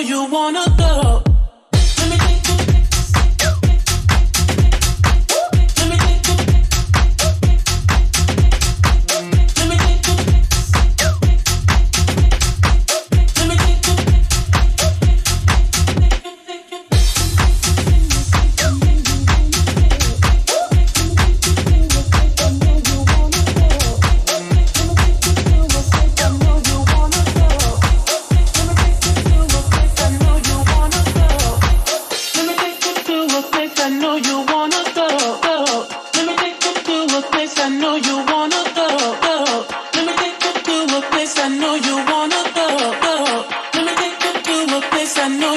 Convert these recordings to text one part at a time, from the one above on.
you wanna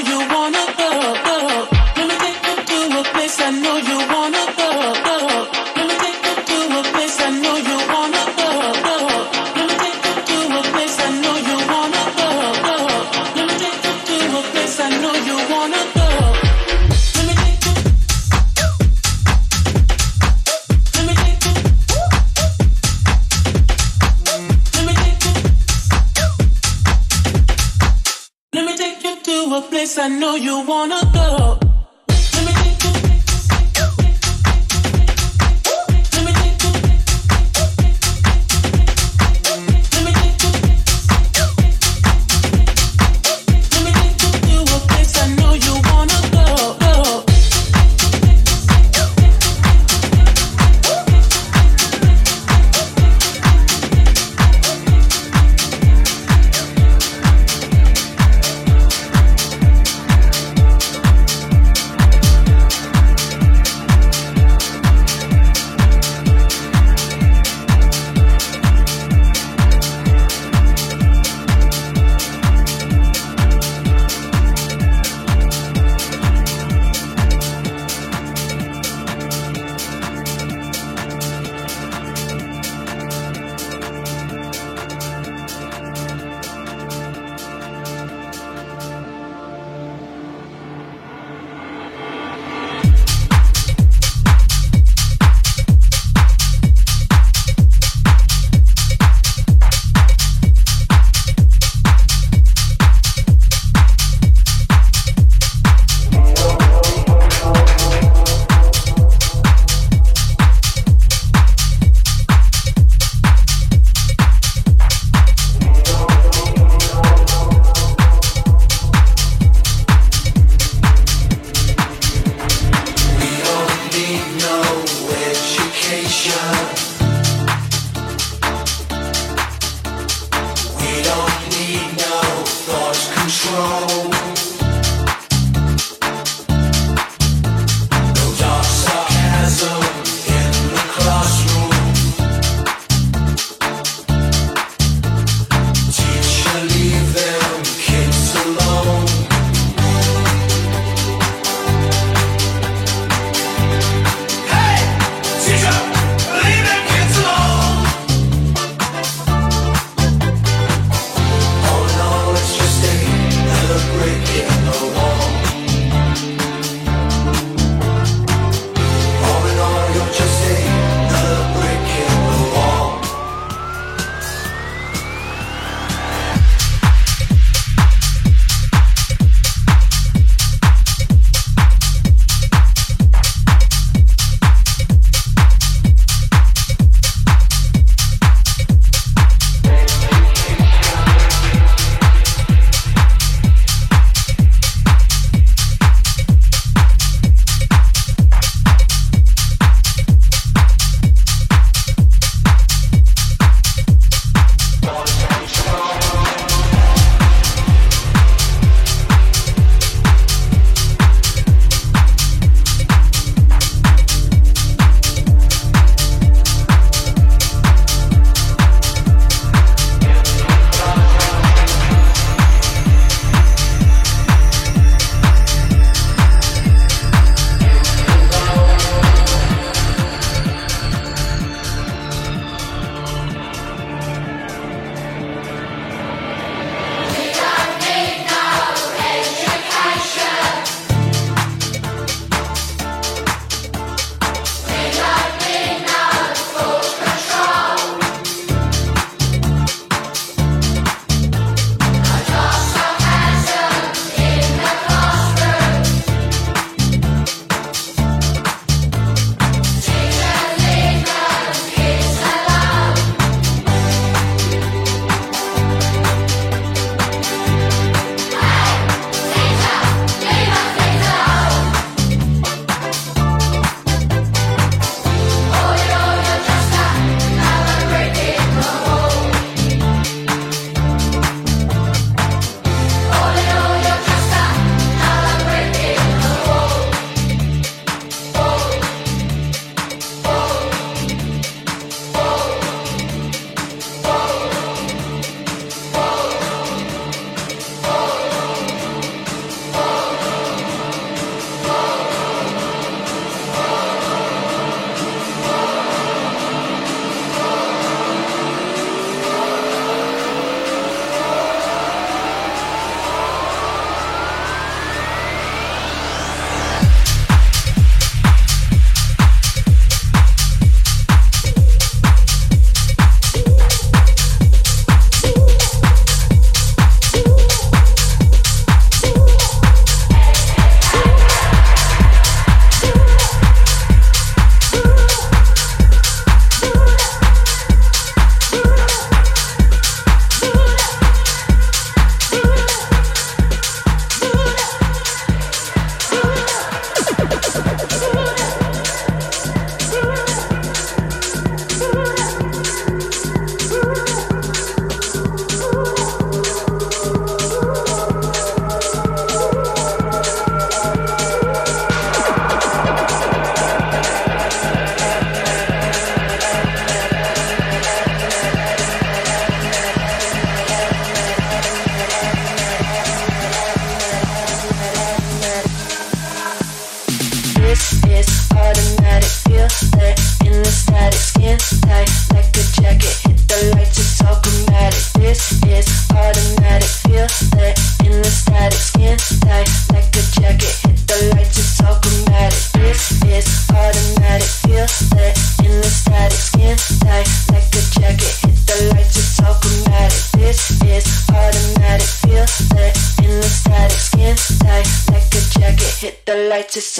Leave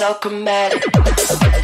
it's chromatic.